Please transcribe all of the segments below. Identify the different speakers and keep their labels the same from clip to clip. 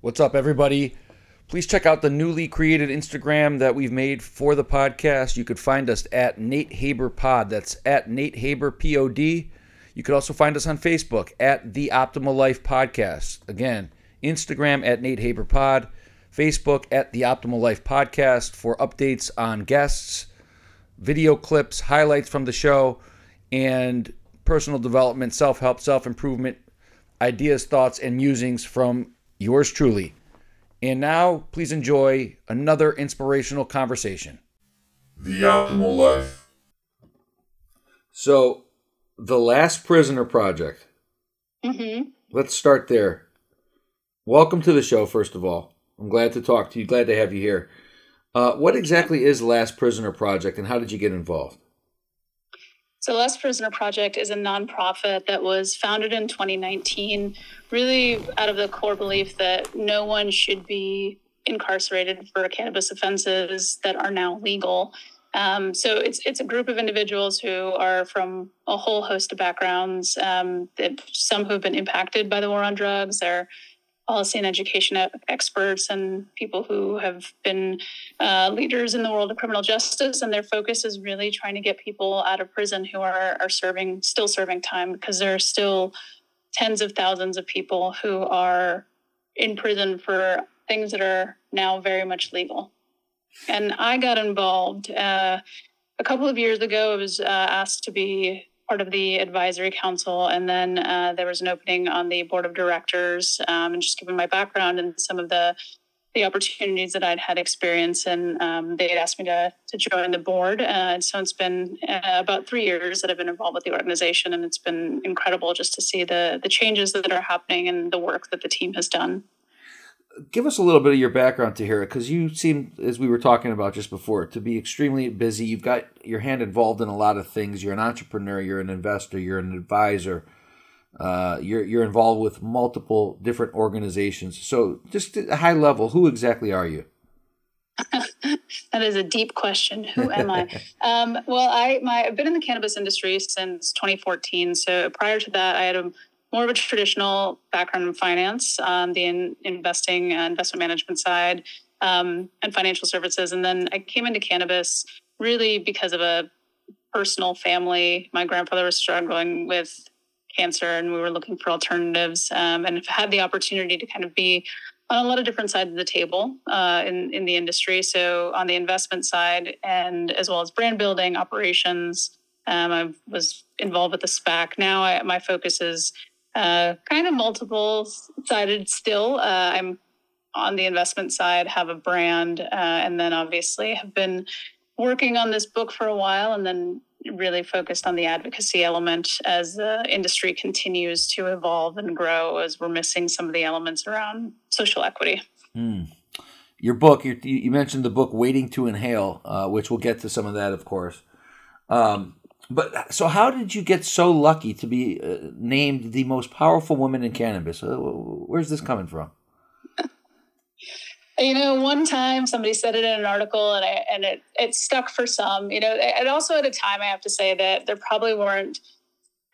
Speaker 1: What's up, everybody? Please check out the newly created Instagram that we've made for the podcast. You could find us at Nate Haber Pod. That's at Nate Haber Pod. You could also find us on Facebook at The Optimal Life Podcast. Again, Instagram at Nate Haber Pod, Facebook at The Optimal Life Podcast for updates on guests, video clips, highlights from the show, and personal development, self help, self improvement, ideas, thoughts, and musings from yours truly. And now, please enjoy another inspirational conversation.
Speaker 2: The Optimal Life.
Speaker 1: So, The Last Prisoner Project.
Speaker 3: Mm-hmm.
Speaker 1: Let's start there. Welcome to the show, first of all. I'm glad to talk to you, glad to have you here. Uh, what exactly is Last Prisoner Project and how did you get involved?
Speaker 3: So, Last Prisoner Project is a nonprofit that was founded in 2019, really out of the core belief that no one should be incarcerated for cannabis offenses that are now legal. Um, so it's it's a group of individuals who are from a whole host of backgrounds. Um, some who have been impacted by the war on drugs. They're policy and education experts and people who have been uh, leaders in the world of criminal justice and their focus is really trying to get people out of prison who are, are serving still serving time because there are still tens of thousands of people who are in prison for things that are now very much legal. And i got involved uh, a couple of years ago. I was uh, asked to be part of the advisory council, and then uh, there was an opening on the board of directors. Um, and just given my background and some of the the opportunities that I'd had experience in, um, they had asked me to to join the board. Uh, and so it's been uh, about three years that I've been involved with the organization, and it's been incredible just to see the the changes that are happening and the work that the team has done
Speaker 1: give us a little bit of your background Tahira because you seem, as we were talking about just before, to be extremely busy. You've got your hand involved in a lot of things. You're an entrepreneur. You're an investor. You're an advisor. Uh, you're you're involved with multiple different organizations. So, just at a high level, who exactly are you?
Speaker 3: that is a deep question. Who am I? um, well, I my I've been in the cannabis industry since 2014. So prior to that, I had a more of a traditional background in finance, um, the in, investing and investment management side, um, and financial services. And then I came into cannabis really because of a personal family. My grandfather was struggling with cancer, and we were looking for alternatives. Um, and had the opportunity to kind of be on a lot of different sides of the table uh, in in the industry. So on the investment side, and as well as brand building operations. Um, I was involved with the SPAC. Now I, my focus is uh, kind of multiple sided still. Uh, I'm on the investment side, have a brand, uh, and then obviously have been working on this book for a while and then really focused on the advocacy element as the industry continues to evolve and grow as we're missing some of the elements around social equity.
Speaker 1: Hmm. Your book, you, you, mentioned the book Waiting to Inhale, uh, which we'll get to some of that, of course. Um, but so, how did you get so lucky to be uh, named the most powerful woman in cannabis? Uh, where's this coming from?
Speaker 3: You know, one time somebody said it in an article, and I, and it it stuck for some. You know, and also at a time I have to say that there probably weren't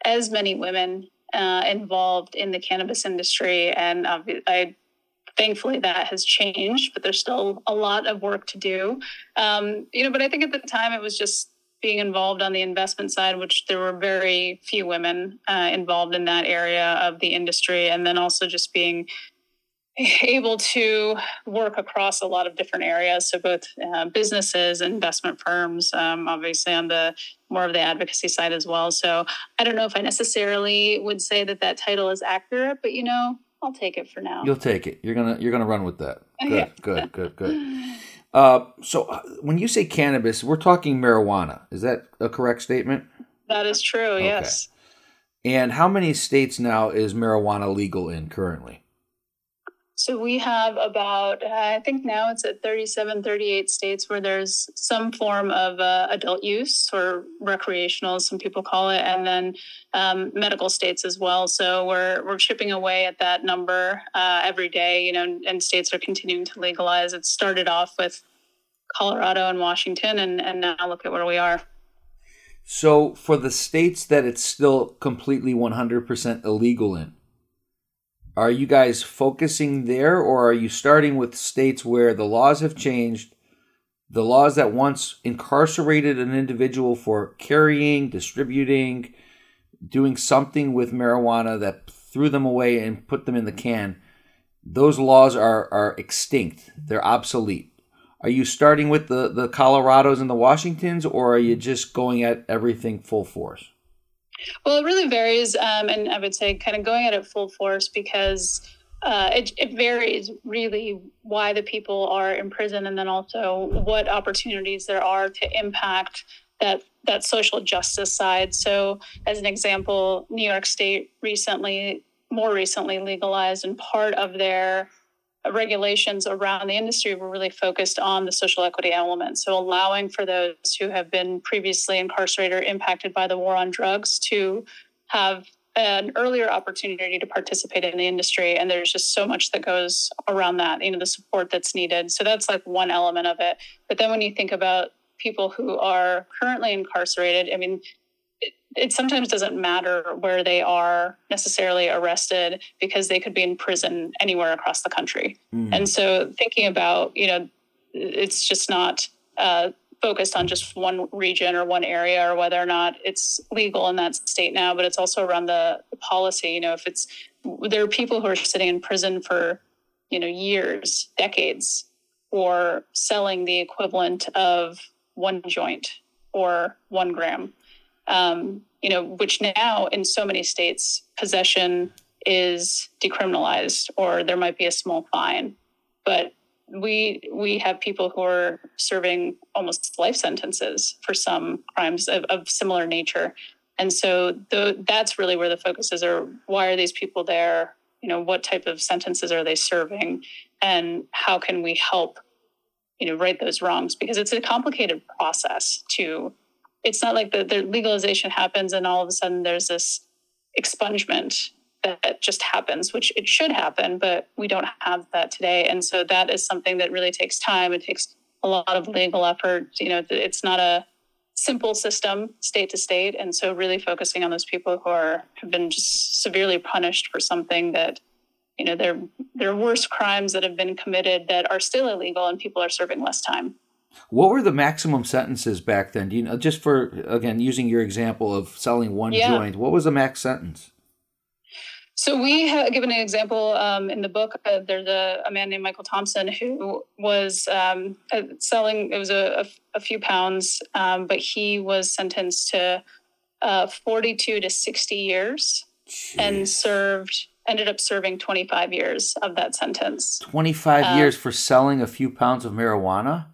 Speaker 3: as many women uh, involved in the cannabis industry, and I thankfully that has changed, but there's still a lot of work to do. Um, you know, but I think at the time it was just being involved on the investment side, which there were very few women uh, involved in that area of the industry, and then also just being able to work across a lot of different areas. So both uh, businesses, and investment firms, um, obviously on the more of the advocacy side as well. So I don't know if I necessarily would say that that title is accurate, but you know, I'll take it for now.
Speaker 1: You'll take it. You're gonna you're gonna run with that. Good, good, good, good. Uh, so uh, when you say cannabis, we're talking marijuana. Is that a correct statement?
Speaker 3: That is true. Okay. Yes.
Speaker 1: And how many states now is marijuana legal in currently?
Speaker 3: So we have about, I think now it's at 37, 38 states where there's some form of uh, adult use or recreational, some people call it, and then um, medical states as well. So we're, we're chipping away at that number uh, every day, you know, and states are continuing to legalize. It started off with Colorado and Washington, and, and now look at where we are.
Speaker 1: So for the states that it's still completely 100% illegal in, are you guys focusing there, or are you starting with states where the laws have changed? The laws that once incarcerated an individual for carrying, distributing, doing something with marijuana that threw them away and put them in the can, those laws are, are extinct. They're obsolete. Are you starting with the, the Colorados and the Washingtons, or are you just going at everything full force?
Speaker 3: Well, it really varies. Um, and I would say kind of going at it full force because uh, it, it varies really why the people are in prison and then also what opportunities there are to impact that that social justice side. So, as an example, New York State recently, more recently, legalized, and part of their regulations around the industry were really focused on the social equity element. So, allowing for those who have been previously incarcerated or impacted by the war on drugs to have an earlier opportunity to participate in the industry. And there's just so much that goes around that, you know, the support that's needed. So, that's like one element of it. But then when you think about people who are currently incarcerated, I mean, it sometimes doesn't matter where they are necessarily arrested because they could be in prison anywhere across the country. Mm. And so thinking about, you know, it's just not uh, focused on just one region or one area or whether or not it's legal in that state now, but it's also around the, the policy. You know, if it's, there are people who are sitting in prison for, you know, years, decades, or selling the equivalent of one joint or one gram um, you know, which now in so many states, possession is decriminalized or there might be a small fine. But we we have people who are serving almost life sentences for some crimes of, of similar nature. And so the, that's really where the focus is or why are these people there? You know, what type of sentences are they serving? And how can we help, you know, right those wrongs? Because it's a complicated process to it's not like the, the legalization happens and all of a sudden there's this expungement that just happens, which it should happen, but we don't have that today. And so that is something that really takes time. It takes a lot of legal effort. You know, it's not a simple system state to state. And so really focusing on those people who are have been just severely punished for something that, you know, they're they're worse crimes that have been committed that are still illegal and people are serving less time.
Speaker 1: What were the maximum sentences back then? Do you know, just for again using your example of selling one yeah. joint, what was the max sentence?
Speaker 3: So we have given an example um, in the book. Uh, there's a, a, man named Michael Thompson who was um, uh, selling. It was a, a, a few pounds, um, but he was sentenced to uh, 42 to 60 years, Jeez. and served. Ended up serving 25 years of that sentence.
Speaker 1: 25 um, years for selling a few pounds of marijuana.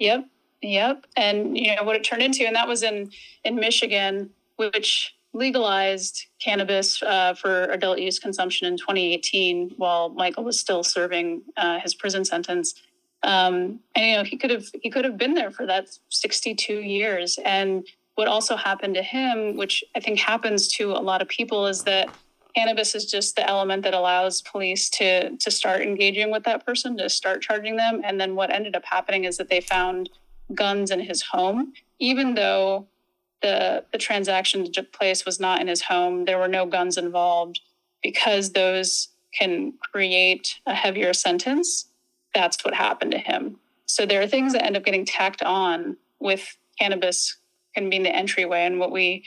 Speaker 3: Yep. Yep. And you know what it turned into, and that was in in Michigan, which legalized cannabis uh, for adult use consumption in 2018, while Michael was still serving uh, his prison sentence. Um, and you know he could have he could have been there for that 62 years. And what also happened to him, which I think happens to a lot of people, is that cannabis is just the element that allows police to to start engaging with that person to start charging them. And then what ended up happening is that they found guns in his home. Even though the the transaction that took place was not in his home there were no guns involved. Because those can create a heavier sentence that's what happened to him. So there are things that end up getting tacked on with cannabis can be the entryway. And what we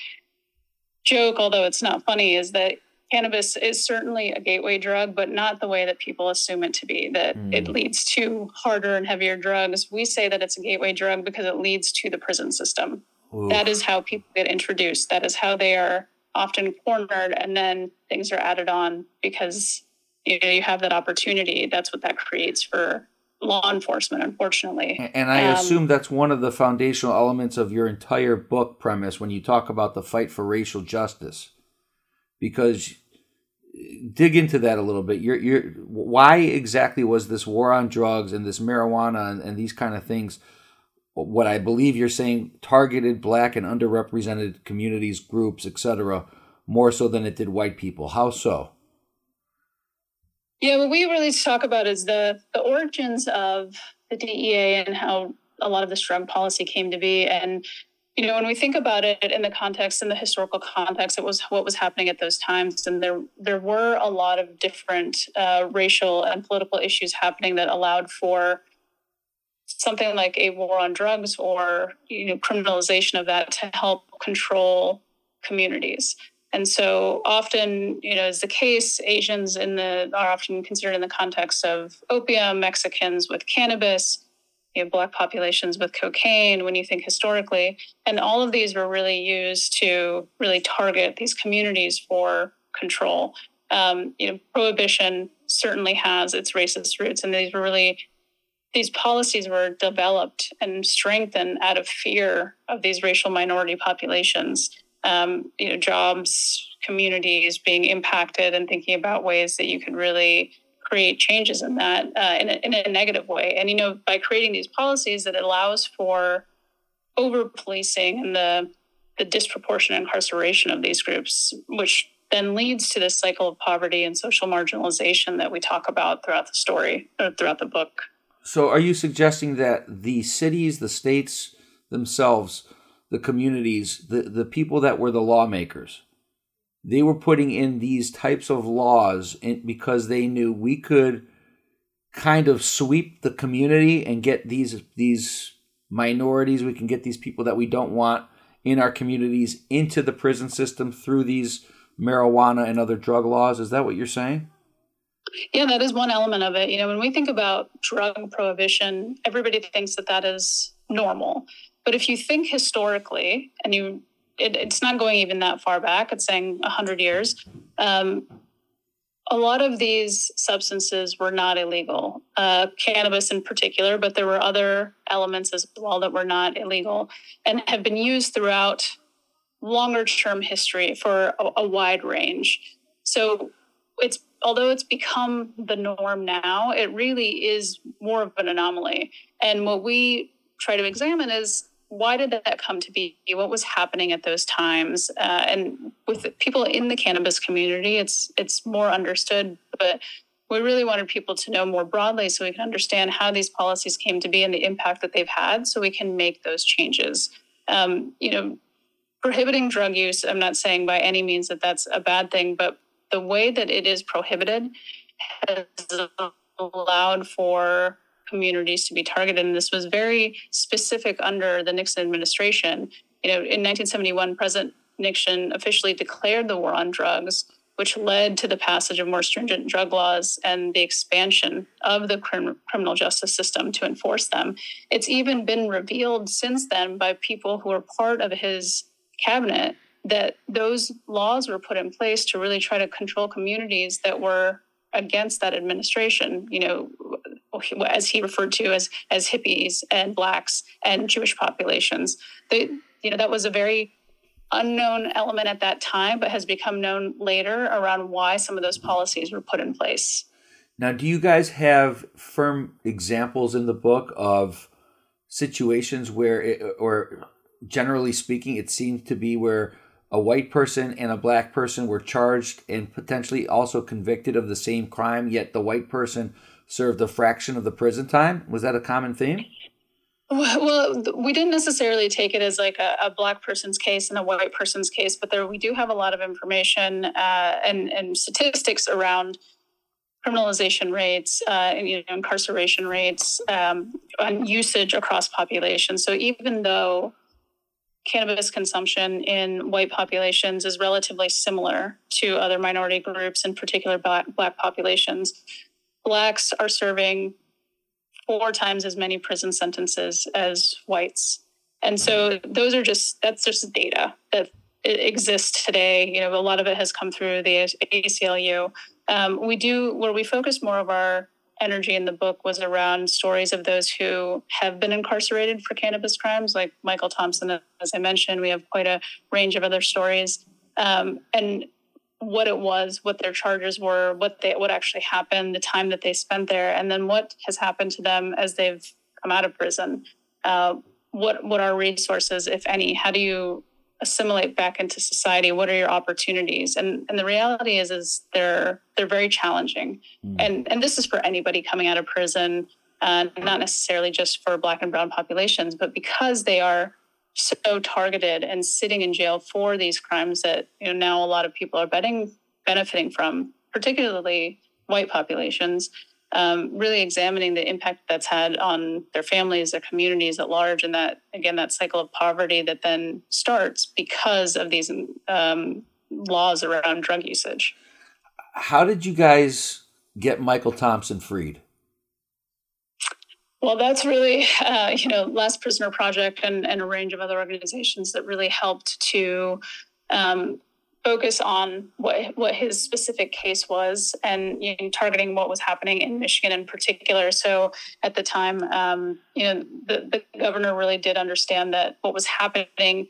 Speaker 3: joke although it's not funny is that cannabis is certainly a gateway drug, but not the way that people assume it to be, that mm. it leads to harder and heavier drugs. We say that it's a gateway drug because it leads to the prison system. Oof. That is how people get introduced. That is how they are often cornered, and then things are added on because you know you have that opportunity. That's what that creates for law enforcement, unfortunately.
Speaker 1: And I um, assume that's one of the foundational elements of your entire book premise when you talk about the fight for racial justice. Because dig into that a little bit. You're, you're, why exactly was this war on drugs and this marijuana and, and these kind of things? What I believe you're saying targeted black and underrepresented communities, groups, etc., more so than it did white people. How so?
Speaker 3: Yeah, what we really talk about is the the origins of the DEA and how a lot of this drug policy came to be. And you know, when we think about it in the context, in the historical context, it was what was happening at those times, and there there were a lot of different uh, racial and political issues happening that allowed for something like a war on drugs or you know criminalization of that to help control communities. And so often, you know, is the case, Asians in the are often considered in the context of opium, Mexicans with cannabis, you know, black populations with cocaine when you think historically and all of these were really used to really target these communities for control. Um, you know prohibition certainly has its racist roots and these were really these policies were developed and strengthened out of fear of these racial minority populations. Um, you know jobs communities being impacted and thinking about ways that you could really create changes in that uh, in, a, in a negative way. And you know, by creating these policies, that allows for over policing and the the disproportionate incarceration of these groups, which then leads to this cycle of poverty and social marginalization that we talk about throughout the story or throughout the book.
Speaker 1: So, are you suggesting that the cities, the states themselves, the communities, the, the people that were the lawmakers, they were putting in these types of laws because they knew we could kind of sweep the community and get these these minorities we can get these people that we don't want in our communities into the prison system through these marijuana and other drug laws. Is that what you're saying?
Speaker 3: Yeah that is one element of it. You know when we think about drug prohibition everybody thinks that that is normal. But if you think historically and you it, it's not going even that far back. It's saying 100 years. Um, a lot of these substances were not illegal, uh, cannabis in particular, but there were other elements as well that were not illegal and have been used throughout longer term history for a, a wide range. So it's although it's become the norm now, it really is more of an anomaly. And what we try to examine is why did that come to be? What was happening at those times? Uh, and with people in the cannabis community, it's it's more understood, but we really wanted people to know more broadly so we can understand how these policies came to be and the impact that they've had so we can make those changes. Um, you know, prohibiting drug use, I'm not saying by any means that that's a bad thing, but the way that it is prohibited has allowed for communities to be targeted. And this was very specific under the Nixon administration. You know, in 1971, President Nixon officially declared the war on drugs, which led to the passage of more stringent drug laws and the expansion of the crim- criminal justice system to enforce them. It's even been revealed since then by people who are part of his cabinet that those laws were put in place to really try to control communities that were against that administration. You know, as he referred to as as hippies and blacks and Jewish populations. They, you know, that was a very unknown element at that time, but has become known later around why some of those policies were put in place.
Speaker 1: Now, do you guys have firm examples in the book of situations where, it, or generally speaking, it seems to be where a white person and a black person were charged and potentially also convicted of the same crime, yet the white person served a fraction of the prison time. Was that a common theme?
Speaker 3: Well, we didn't necessarily take it as like a, a, black person's case and a white person's case, but there we do have a lot of information uh, and, and statistics around criminalization rates uh, and you know, incarceration rates um, and usage across populations. So even though cannabis consumption in white populations is relatively similar to other minority groups, in particular black, black populations, blacks are serving four times as many prison sentences as whites. And so those are just that's just data that exists today. You know, a lot of it has come through the ACLU. Um, we do where we focus more of our energy in the book was around stories of those who have been incarcerated for cannabis crimes, like Michael Thompson. As I mentioned, we have quite a range of other stories. Um, and what it was, what their charges were, what they what actually happened, the time that they spent there, and then what has happened to them as they've come out of prison. Uh, what what are resources, if any? How do you assimilate back into society? What are your opportunities? And and the reality is is they're they're very challenging. Mm. And and this is for anybody coming out of prison, uh, not necessarily just for Black and Brown populations, but because they are so targeted and sitting in jail for these crimes that you know now a lot of people are betting benefiting from, particularly white populations. Um, really examining the impact that's had on their families, their communities at large, and that again that cycle of poverty that then starts because of these um, laws around drug usage.
Speaker 1: How did you guys get Michael Thompson freed?
Speaker 3: Well, that's really, uh, you know, Last Prisoner Project and, and, a range of other organizations that really helped to um, focus on what what his specific case was and you know, targeting what was happening in Michigan in particular. So at the time, um, you know, the, the governor really did understand that what was happening,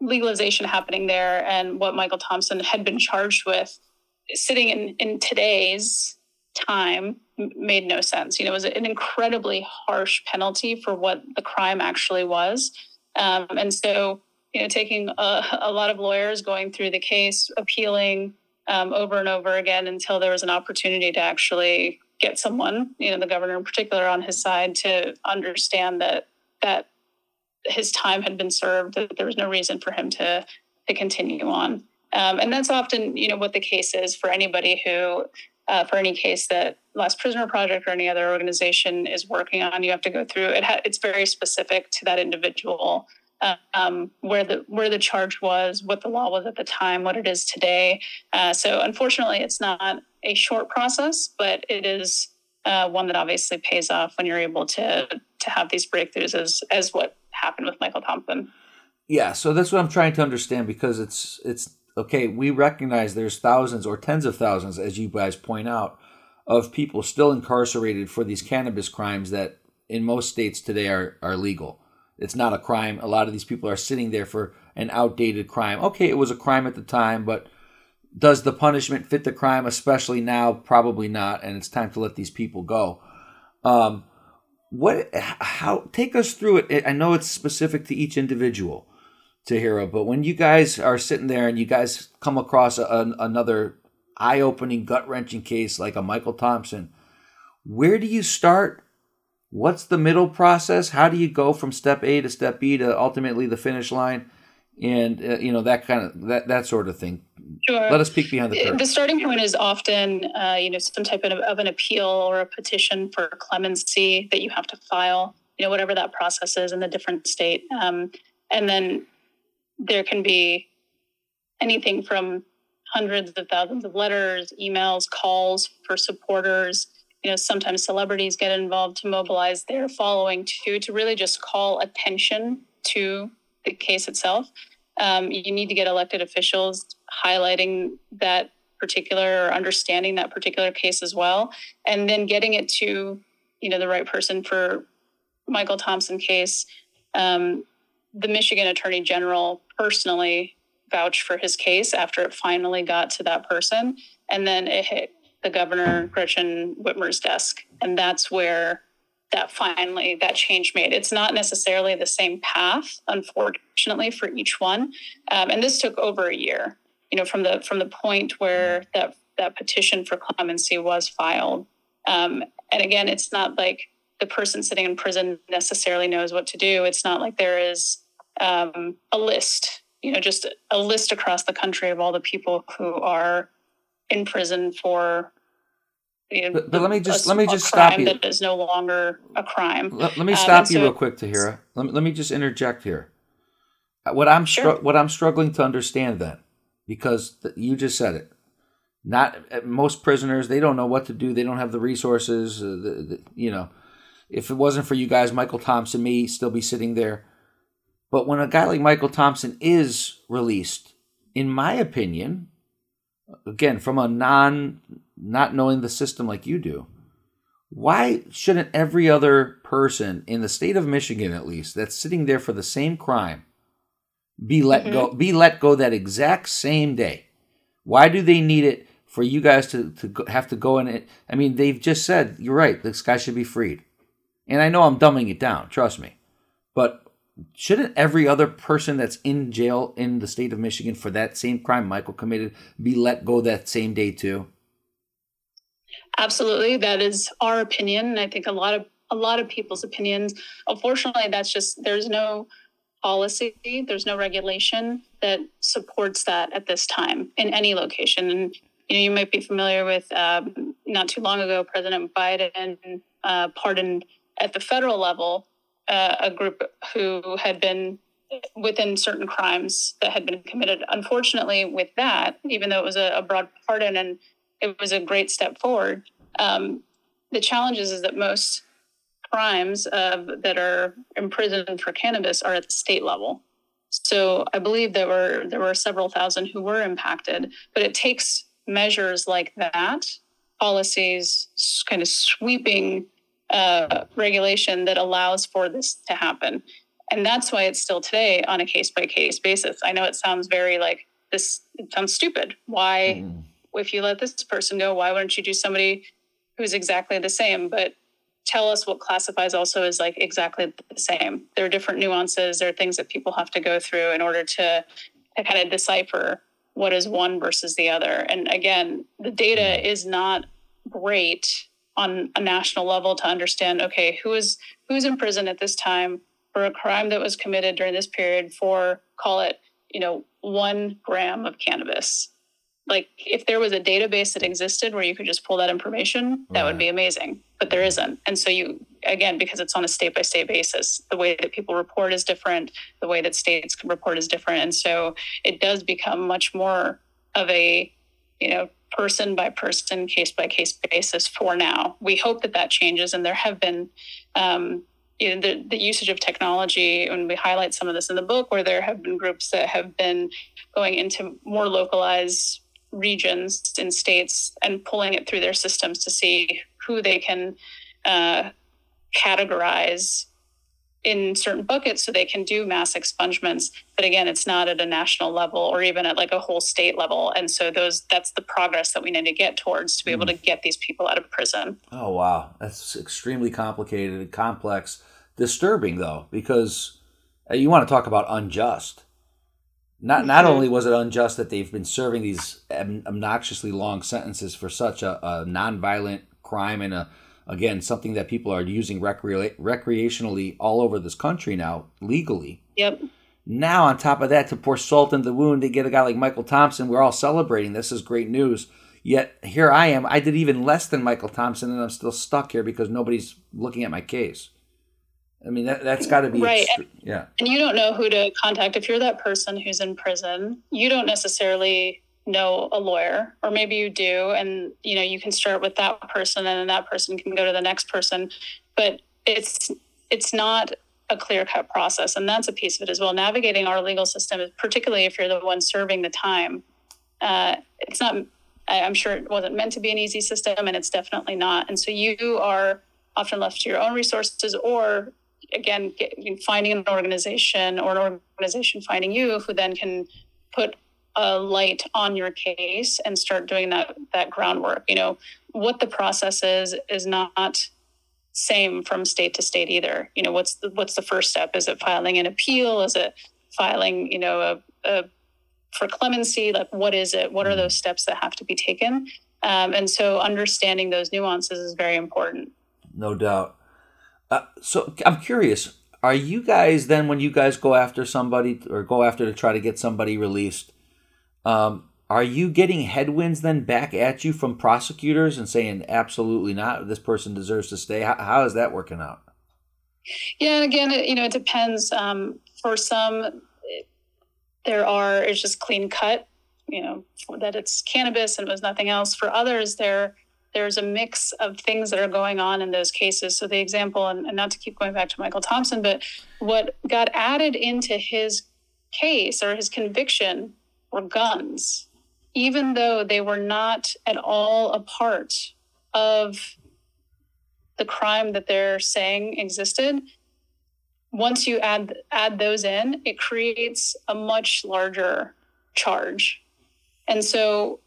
Speaker 3: legalization happening there, and what Michael Thompson had been charged with, sitting in in today's time made no sense. You know, it was an incredibly harsh penalty for what the crime actually was. Um, and so, you know, taking a, a, lot of lawyers going through the case, appealing um, over and over again until there was an opportunity to actually get someone, you know, the governor in particular, on his side to understand that that his time had been served, that there was no reason for him to to continue on. Um, and that's often, you know, what the case is for anybody who uh, for any case that Last Prisoner Project or any other organization is working on. You have to go through it. Ha- it's very specific to that individual, um, where the where the charge was, what the law was at the time, what it is today. Uh, so unfortunately, it's not a short process, but it is uh, one that obviously pays off when you're able to to have these breakthroughs, as as what happened with Michael Thompson.
Speaker 1: Yeah, so that's what I'm trying to understand because it's it's okay, we recognize there's thousands or tens of thousands, as you guys point out, of people still incarcerated for these cannabis crimes that in most states today are, are legal. It's not a crime. A lot of these people are sitting there for an outdated crime. Okay, it was a crime at the time, but does the punishment fit the crime, especially now? Probably not, and it's time to let these people go. Um, what? How? Take us through it. I know it's specific to each individual, Tahira. But when you guys are sitting there and you guys come across a, a, another eye opening, gut wrenching case like a Michael Thompson, where do you start? What's the middle process? How do you go from step A to step B to ultimately the finish line? And uh, you know that kind of that that sort of thing. Sure. Let us peek behind the curtain.
Speaker 3: The starting point is often, uh, you know, some type of, of an appeal or a petition for clemency that you have to file. You know, whatever that process is in the different state, um, and then there can be anything from hundreds of thousands of letters, emails, calls for supporters. You know, sometimes celebrities get involved to mobilize their following too, to really just call attention to the case itself. Um, you need to get elected officials highlighting that particular or understanding that particular case as well, and then getting it to you know the right person for Michael Thompson case. Um, the Michigan Attorney General personally vouched for his case after it finally got to that person. And then it hit the governor, Gretchen Whitmer's desk. And that's where that finally that change made it's not necessarily the same path unfortunately for each one um, and this took over a year you know from the from the point where that that petition for clemency was filed um, and again it's not like the person sitting in prison necessarily knows what to do it's not like there is um, a list, you know, just a list across the country of all the people who are in prison for. You know,
Speaker 1: but, but let me just let me just stop you.
Speaker 3: That is no longer a crime.
Speaker 1: Let, let me um, stop um, you so, real quick, Tahira. Let me, let me just interject here. Uh, what I'm sure. what I'm struggling to understand then, because you just said it. Not uh, most prisoners, they don't know what to do. They don't have the resources. Uh, the, the, you know, if it wasn't for you guys, Michael Thompson, me, still be sitting there but when a guy like Michael Thompson is released, in my opinion, again, from a non not knowing the system like you do, why shouldn't every other person in the state of Michigan at least that's sitting there for the same crime be let mm-hmm. go be let go that exact same day? Why do they need it for you guys to, to have to go in it? I mean, they've just said, you're right, this guy should be freed. And I know I'm dumbing it down, trust me. But shouldn't every other person that's in jail in the state of Michigan for that same crime Michael committed be let go that same day too?
Speaker 3: Absolutely, that is our opinion, and I think a lot of a lot of people's opinions. Unfortunately, that's just there's no policy, there's no regulation that supports that at this time in any location. And you know, you might be familiar with um, not too long ago, President Biden uh, pardoned at the federal level uh, a group who had been within certain crimes that had been committed. Unfortunately, with that, even though it was a, a broad pardon and it was a great step forward, um, the challenge is, that most crimes uh, that are imprisoned for cannabis are at the state level. So I believe there were there were several thousand who were impacted, but it takes measures like that, policies, kind of sweeping uh, regulation that allows for this to happen. And that's why it's still today on a case by case basis. I know it sounds very like this, it sounds stupid. Why, mm. if you let this person go, why wouldn't you do somebody who's exactly the same? But tell us what classifies also as like exactly the same. There are different nuances, there are things that people have to go through in order to, to kind of decipher what is one versus the other. And again, the data mm. is not great on a national level to understand okay who is who's in prison at this time for a crime that was committed during this period for call it you know one gram of cannabis. Like if there was a database that existed where you could just pull that information that right. would be amazing but there isn't. And so you again because it's on a state by state basis the way that people report is different the way that states report is different. And so it does become much more of a you know person by person, case by case basis for now. We hope that that changes, and there have been. Um, you know, the, the usage of technology, and we highlight some of this in the book, where there have been groups that have been going into more localized regions in states and pulling it through their systems to see who they can uh, categorize in certain buckets so they can do mass expungements. But again it's not at a national level or even at like a whole state level. And so those that's the progress that we need to get towards to be able to mm. get these people out of prison.
Speaker 1: Oh wow. That's extremely complicated complex. Disturbing though because uh, you want to talk about unjust. Not not mm-hmm. only was it unjust that they've been serving these obnoxiously long sentences for such a, a nonviolent crime and a again something that people are using recre- recreationally all over this country now legally.
Speaker 3: Yep.
Speaker 1: Now on top of that to pour salt in the wound to get a guy like michael thompson we're all celebrating. This is great news. Yet here i am i did even less than michael thompson and i'm still stuck here because nobody's looking at my case. I mean that, that's got to be
Speaker 3: right extre- yeah. and you don't know who to contact. If you're that person who's in prison you don't necessarily know a lawyer or maybe you do and you know you can start with that person and then that person can go to the next person. But it's it's not a clear cut process and that's a piece of it as well. Navigating our legal system particularly if you're the one serving the time uh, it's not i'm sure it wasn't meant to be an easy system and it's definitely not. And so you are often left to your own resources or again get, finding an organization or an organization finding you who then can put a light on your case and start doing that that groundwork. You know what the process is is not same from state to state either. You know what's the what's the first step? Is it filing an appeal? Is it filing you know a, a for clemency? Like what is it? What are those steps that have to be taken? Um, and so understanding those nuances is very important.
Speaker 1: No doubt. Uh, so i'm curious are you guys then when you guys go after somebody or go after to try to get somebody released um, are you getting headwinds then back at you from prosecutors and saying absolutely not, this person deserves to stay? how, how is that working out?
Speaker 3: Yeah, and again, it, you know, it depends. Um, for some, there are it's just clean cut, you know, that it's cannabis and it was nothing else. For others, there there's a mix of things that are going on in those cases. So the example, and, and not to keep going back to Michael Thompson, but what got added into his case or his conviction were guns, even though they were not at all a part of the crime that they're saying existed. Once you add add those in, it creates a much larger charge. And so,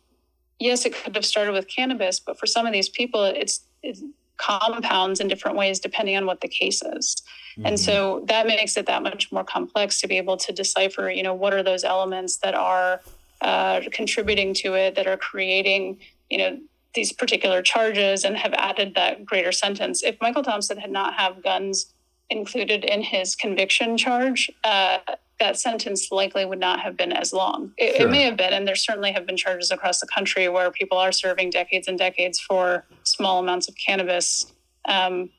Speaker 3: yes, it could have started with cannabis, but for some of these people, it's, it's compounds in different ways depending on what the case is. Mm-hmm. And so that makes it that much more complex to be able to decipher, you know, what are those elements that are uh, contributing to it, that are creating, you know, these particular charges and have added that greater sentence. If Michael Thompson had not have guns included in his conviction charge, uh, that sentence likely would not have been as long. It, sure. it, may have been, and there certainly have been charges across the country where people are serving decades and decades for small amounts of cannabis. Um,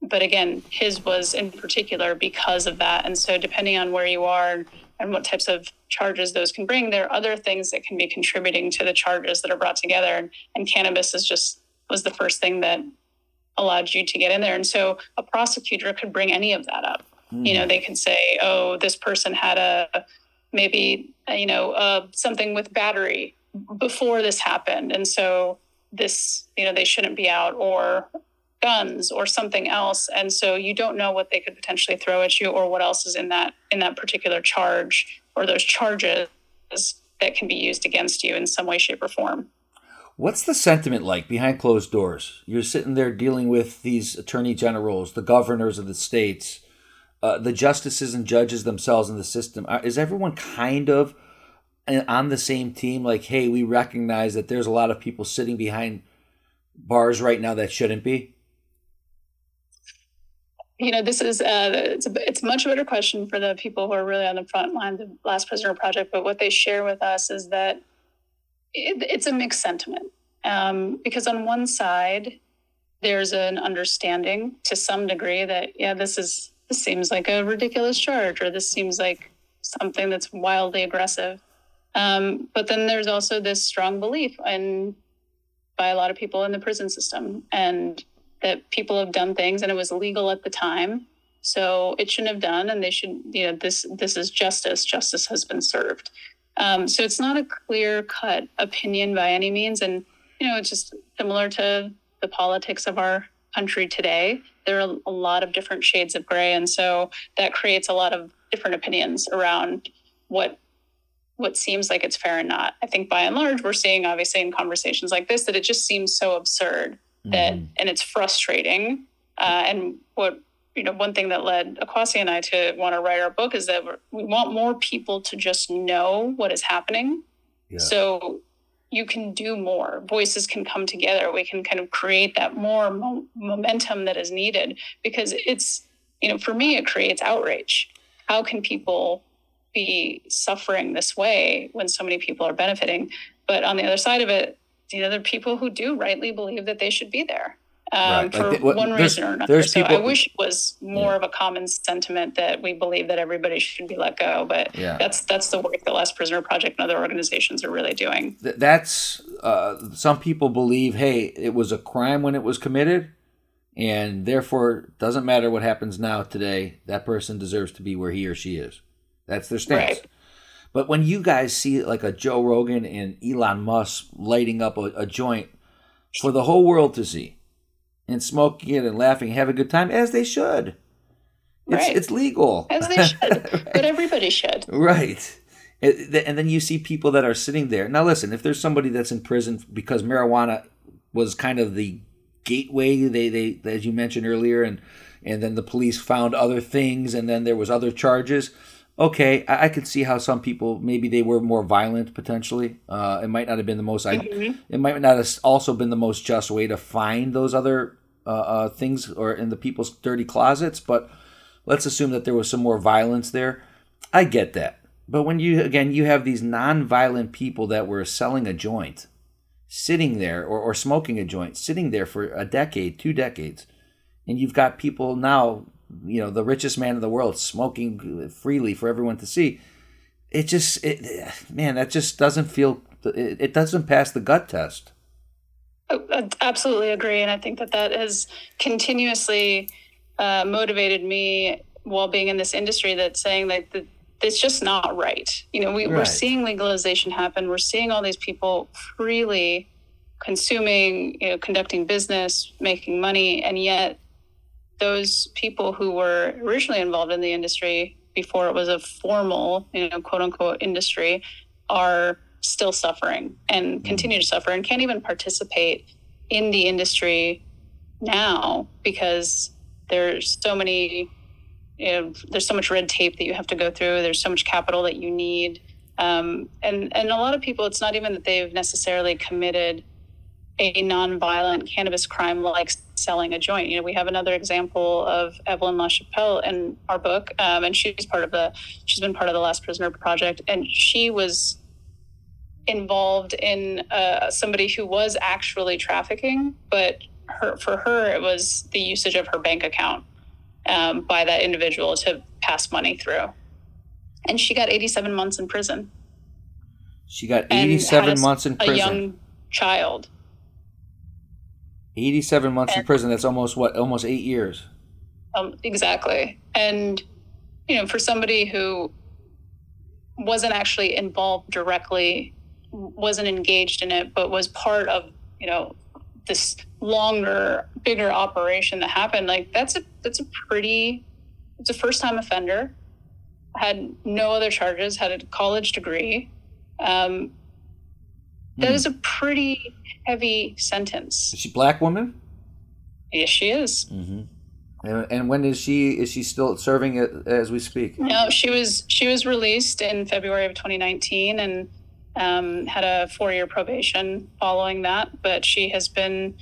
Speaker 3: but again, his was in particular because of that. And so, depending on where you are and what types of charges those can bring, there are other things that can be contributing to the charges that are brought together. And, and cannabis is just was the first thing that allowed you to get in there. And so, a prosecutor could bring any of that up. Mm. You know, they can say, "Oh, this person had a maybe you know uh, something with battery before this happened, and so this you know they shouldn't be out," or guns or something else and so you don't know what they could potentially throw at you or what else is in that in that particular charge or those charges that can be used against you in some way shape or form
Speaker 1: what's the sentiment like behind closed doors you're sitting there dealing with these attorney generals the governors of the states uh, the justices and judges themselves in the system. Uh, is everyone kind of uh, on the same team? Like hey we recognize that there's a lot of people sitting behind bars right now that shouldn't be?
Speaker 3: You know, this is uh, it's a, it's a much better question for the people who are really on the front line, the Last Prisoner Project. But what they share with us is that it, it's a mixed sentiment. Um, because on one side there's an understanding to some degree that yeah, this is this seems like a ridiculous charge or this seems like something that's wildly aggressive. Um, but then there's also this strong belief in by a lot of people in the prison system and that people have done things and it was illegal at the time so it shouldn't have done and they should you know this this is justice. Justice has been served. Um, so it's not a clear cut opinion by any means and you know it's just similar to the politics of our country today there are a lot of different shades of gray and so that creates a lot of different opinions around what what seems like it's fair and not i think by and large we're seeing obviously in conversations like this that it just seems so absurd that mm-hmm. and it's frustrating uh, and what you know one thing that led akwasi and i to want to write our book is that we want more people to just know what is happening yeah. so you can do more. Voices can come together. We can kind of create that more mo- momentum that is needed because it's you know for me it creates outrage. How can people be suffering this way when so many people are benefiting? But on the other side of it there are people who do rightly believe that they should be there. Um, right. for like what, one reason or another. So people, I wish it was more yeah. of a common sentiment that we believe that everybody should be let go. But yeah. that's that's the work the Last Prisoner Project and other organizations are really doing.
Speaker 1: That's uh, some people believe, hey, it was a crime when it was committed, and therefore doesn't matter what happens now today. That person deserves to be where he or she is. That's their stance. Right. But when you guys see like a Joe Rogan and Elon Musk lighting up a, a joint for the whole world to see and smoking it and laughing, have a good time, as they should. It's, right. it's legal.
Speaker 3: As they should. right. But everybody should.
Speaker 1: Right. And then you see people that are sitting there. Now, listen, if there's somebody that's in prison because marijuana was kind of the gateway, they, they as you mentioned earlier, and and then the police found other things, and then there was other charges okay, I, I, could see how some people maybe they were more violent potentially. Uh, it might not have been the most. Mm-hmm. it might not have also been the most just way to find those other uh, uh, things or in the people's dirty closets. But let's assume that there was some more violence there. I get that, but when you again you have these non-violent people that were selling a joint, sitting there or, or smoking a joint, sitting there for a decade, two decades, and you've got people now you know the richest man in the world smoking freely for everyone to see it just it, man that just doesn't feel it, it doesn't pass the gut test.
Speaker 3: I absolutely agree and i think that that has continuously uh, motivated me while being in this industry that's saying that the, it's just not right. You know we, right. we're seeing legalization happen. We're seeing all these people freely consuming you know conducting business making money and yet those people who were originally involved in the industry before it was a formal, you know, quote unquote industry are still suffering and mm-hmm. continue to suffer and can't even participate in the industry now because there's so many you know, there's so much red tape that you have to go through there's so much capital that you need um, and and a lot of people it's not even that they've necessarily committed a nonviolent cannabis crime like selling a joint. You know, we have another example of Evelyn LaChapelle in our book, um, and she's part of the she's been part of the Last Prisoner Project, and she was involved in uh, somebody who was actually trafficking, but her for her it was the usage of her bank account um, by that individual to pass money through, and she got 87 months in prison.
Speaker 1: She got 87 months in prison.
Speaker 3: A young child.
Speaker 1: 87 months and, in prison. That's almost what? Almost eight years.
Speaker 3: Um, exactly. And, you know, for somebody who wasn't actually involved directly, wasn't engaged in it, but was part of, you know, this longer, bigger operation that happened, like that's a that's a pretty it's a first time offender, had no other charges, had a college degree. Um, that mm. is a pretty heavy sentence.
Speaker 1: Is she black woman?
Speaker 3: Yes, she is.
Speaker 1: Mm-hmm. And, and when is she? Is she still serving it as we speak?
Speaker 3: No, she was. She was released in February of 2019 and um, had a four-year probation following that. But she has been,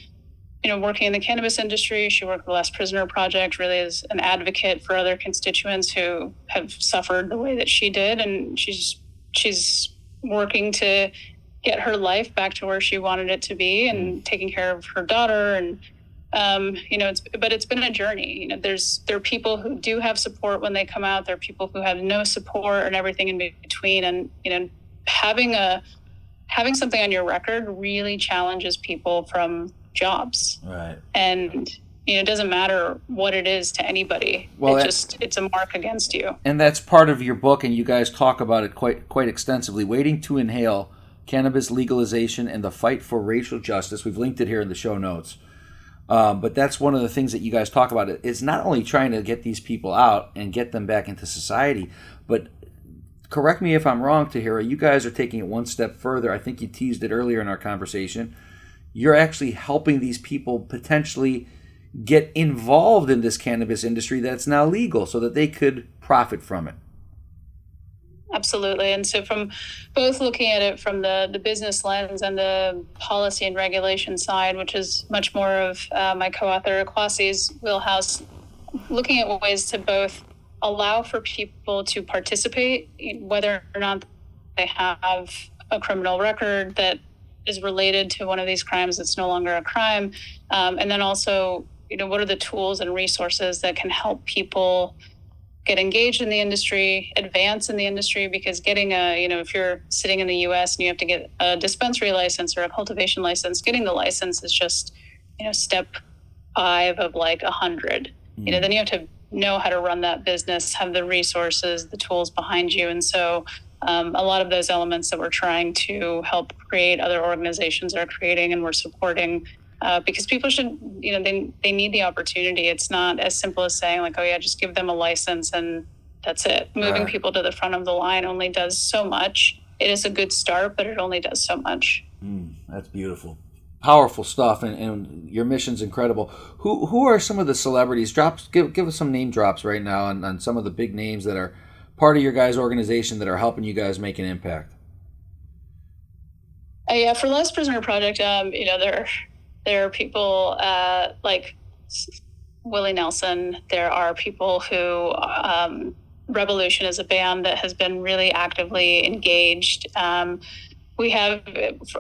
Speaker 3: you know, working in the cannabis industry. She worked with the Last Prisoner Project, really as an advocate for other constituents who have suffered the way that she did, and she's she's working to get her life back to where she wanted it to be and mm. taking care of her daughter and um, you know it's but it's been a journey. You know there's there are people who do have support when they come out. There are people who have no support and everything in between. And you know having a having something on your record really challenges people from jobs.
Speaker 1: Right.
Speaker 3: And you know it doesn't matter what it is to anybody. Well it just it's a mark against you.
Speaker 1: And that's part of your book and you guys talk about it quite quite extensively. Waiting to inhale cannabis legalization and the fight for racial justice. We've linked it here in the show notes. Um, but that's one of the things that you guys talk about. It's not only trying to get these people out and get them back into society, but correct me if I'm wrong, Tahira, you guys are taking it one step further. I think you teased it earlier in our conversation. You're actually helping these people potentially get involved in this cannabis industry that's now legal so that they could profit from it.
Speaker 3: Absolutely. And so, from both looking at it from the, the business lens and the policy and regulation side, which is much more of uh, my co author Kwasi's wheelhouse, looking at ways to both allow for people to participate, whether or not they have a criminal record that is related to one of these crimes that's no longer a crime. Um, and then also, you know, what are the tools and resources that can help people get engaged in the industry, advance in the industry, because getting a, you know, if you're sitting in the US and you have to get a dispensary license or a cultivation license, getting the license is just, you know, step five of like a hundred. Mm. You know, mm. then you have to know how to run that business, have the resources, the tools behind you. And so um, a lot of those elements that we're trying to help create, other organizations are creating, and we're supporting uh, because people should, you know, they, they need the opportunity. It's not as simple as saying, like, oh, yeah, just give them a license and that's it. Moving right. people to the front of the line only does so much. It is a good start, but it only does so much.
Speaker 1: Mm, that's beautiful. Powerful stuff, and, and, your mission's incredible. Who who are some of the celebrities? Drops, give give us some name drops right now on, on some of the big names that are part of your guys' organization that are helping you guys make an impact.
Speaker 3: Uh, yeah, for Last Prisoner Project, um, you know, there there are people uh, like Willie Nelson. There are people who um, Rebelution is a band that has been really actively engaged. Um, we have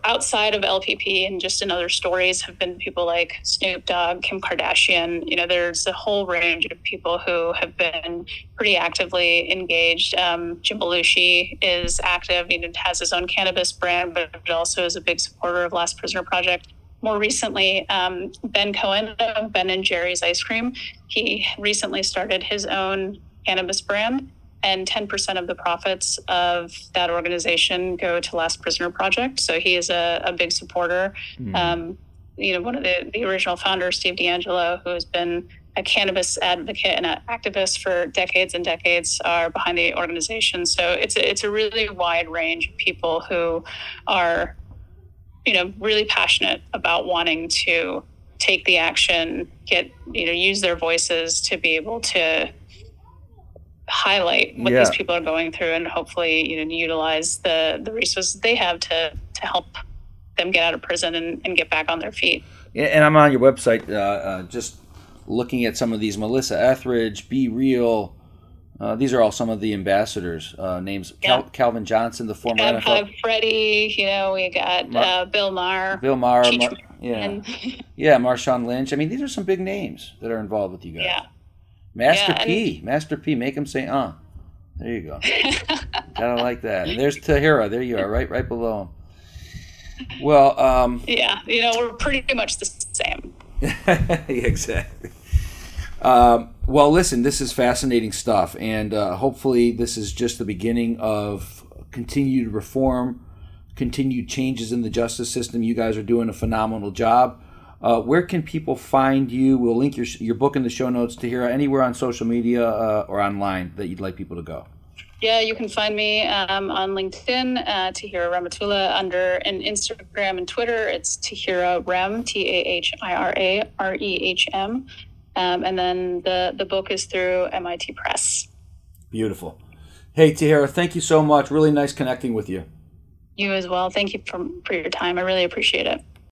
Speaker 3: outside of LPP and just in other stories have been people like Snoop Dogg, Kim Kardashian. You know, there's a whole range of people who have been pretty actively engaged. Um, Jim Belushi is active. You know, has his own cannabis brand, but also is a big supporter of Last Prisoner Project more recently, um, Ben Cohen of Ben and Jerry's Ice Cream, he recently started his own cannabis brand, and 10% of the profits of that organization go to Last Prisoner Project. So he is a, a big supporter. Mm. Um, you know, one of the, the original founders, Steve D'Angelo, who has been a cannabis advocate and an activist for decades and decades, are behind the organization. So it's a, it's a really wide range of people who are you know, really passionate about wanting to take the action, get, you know, use their voices to be able to highlight what yeah. these people are going through and hopefully, you know, utilize the, the resources they have to, to help them get out of prison and, and get back on their feet.
Speaker 1: Yeah, And I'm on your website, uh, uh, just looking at some of these: Melissa Etheridge, B-Real. Uh, these are all some of the ambassadors' uh, names. Cal- Calvin Johnson, the former
Speaker 3: Yeah,
Speaker 1: NFL.
Speaker 3: uh, Freddie, you know, we got
Speaker 1: Mar-
Speaker 3: uh, Bill Maher.
Speaker 1: Bill Maher, Mar- yeah, yeah, Marshawn Lynch. I mean, these are some big names that are involved with you guys.
Speaker 3: yeah.
Speaker 1: Master
Speaker 3: Yeah, and-
Speaker 1: P, Master P, make him say "uh." There you go. Gotta like that. And there's Tahira. There you are, right, right below him. Well, um,
Speaker 3: yeah, you know, we're pretty much the same.
Speaker 1: exactly. Um, well, listen, this is fascinating stuff, and uh, hopefully, this is just the beginning of continued reform, continued changes in the justice system. You guys are doing a phenomenal job. Uh, where can people find you? We'll link your your book in the show notes Tahira anywhere on social media uh, or online that you'd like people to go.
Speaker 3: Yeah, you can find me um, on LinkedIn, uh, Tahira Rehmatullah, under and Instagram and Twitter. It's Tahira Rehm, T A H I R A R E H M. Um, and then the, the book is through MIT Press.
Speaker 1: Beautiful. Hey, Tahira, thank you so much. Really nice connecting with you.
Speaker 3: You as well. Thank you for, for your time. I really appreciate it.